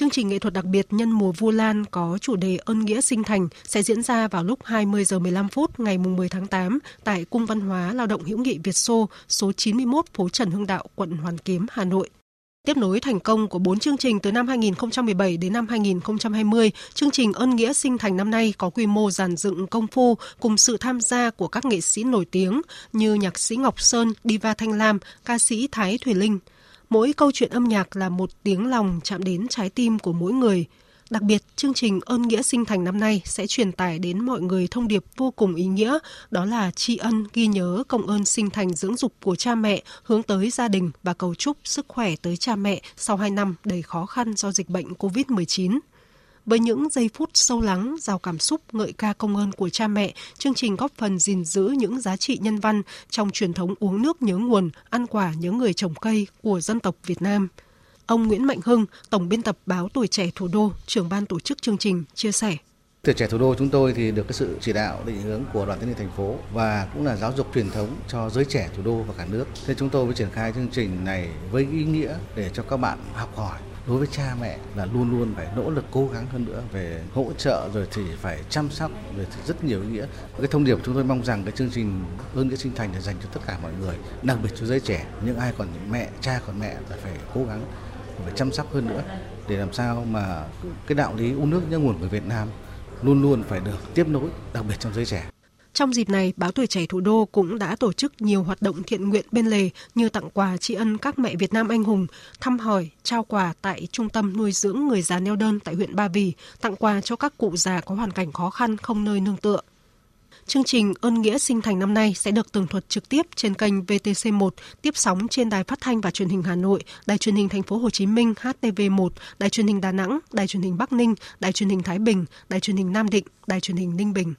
Chương trình nghệ thuật đặc biệt nhân mùa Vu Lan có chủ đề ơn nghĩa sinh thành sẽ diễn ra vào lúc 20 giờ 15 phút ngày 10 tháng 8 tại Cung Văn hóa Lao động hữu nghị Việt Xô, số 91 phố Trần Hưng Đạo, quận Hoàn Kiếm, Hà Nội. Tiếp nối thành công của 4 chương trình từ năm 2017 đến năm 2020, chương trình Ơn Nghĩa Sinh Thành năm nay có quy mô giàn dựng công phu cùng sự tham gia của các nghệ sĩ nổi tiếng như nhạc sĩ Ngọc Sơn, Diva Thanh Lam, ca sĩ Thái Thùy Linh. Mỗi câu chuyện âm nhạc là một tiếng lòng chạm đến trái tim của mỗi người. Đặc biệt, chương trình Ơn Nghĩa Sinh Thành năm nay sẽ truyền tải đến mọi người thông điệp vô cùng ý nghĩa, đó là tri ân, ghi nhớ công ơn sinh thành dưỡng dục của cha mẹ, hướng tới gia đình và cầu chúc sức khỏe tới cha mẹ sau 2 năm đầy khó khăn do dịch bệnh COVID-19. Với những giây phút sâu lắng, giàu cảm xúc ngợi ca công ơn của cha mẹ, chương trình góp phần gìn giữ những giá trị nhân văn trong truyền thống uống nước nhớ nguồn, ăn quả nhớ người trồng cây của dân tộc Việt Nam. Ông Nguyễn Mạnh Hưng, Tổng biên tập báo Tuổi Trẻ Thủ đô, trưởng ban tổ chức chương trình, chia sẻ. Tuổi trẻ thủ đô chúng tôi thì được cái sự chỉ đạo định hướng của đoàn thanh niên thành phố và cũng là giáo dục truyền thống cho giới trẻ thủ đô và cả nước. Thế chúng tôi mới triển khai chương trình này với ý nghĩa để cho các bạn học hỏi đối với cha mẹ là luôn luôn phải nỗ lực cố gắng hơn nữa về hỗ trợ rồi thì phải chăm sóc rồi thì rất nhiều ý nghĩa. Cái thông điệp chúng tôi mong rằng cái chương trình ơn nghĩa sinh thành để dành cho tất cả mọi người, đặc biệt cho giới trẻ. Những ai còn mẹ, cha còn mẹ là phải cố gắng phải chăm sóc hơn nữa để làm sao mà cái đạo lý uống nước nhớ nguồn của Việt Nam luôn luôn phải được tiếp nối, đặc biệt trong giới trẻ trong dịp này, Báo Tuổi Trẻ Thủ đô cũng đã tổ chức nhiều hoạt động thiện nguyện bên lề như tặng quà tri ân các mẹ Việt Nam anh hùng, thăm hỏi, trao quà tại Trung tâm nuôi dưỡng người già neo đơn tại huyện Ba Vì, tặng quà cho các cụ già có hoàn cảnh khó khăn không nơi nương tựa. Chương trình Ơn Nghĩa Sinh Thành năm nay sẽ được tường thuật trực tiếp trên kênh VTC1, tiếp sóng trên Đài Phát thanh và Truyền hình Hà Nội, Đài Truyền hình Thành phố Hồ Chí Minh HTV1, Đài Truyền hình Đà Nẵng, Đài Truyền hình Bắc Ninh, Đài Truyền hình Thái Bình, Đài Truyền hình Nam Định, Đài Truyền hình Ninh Bình.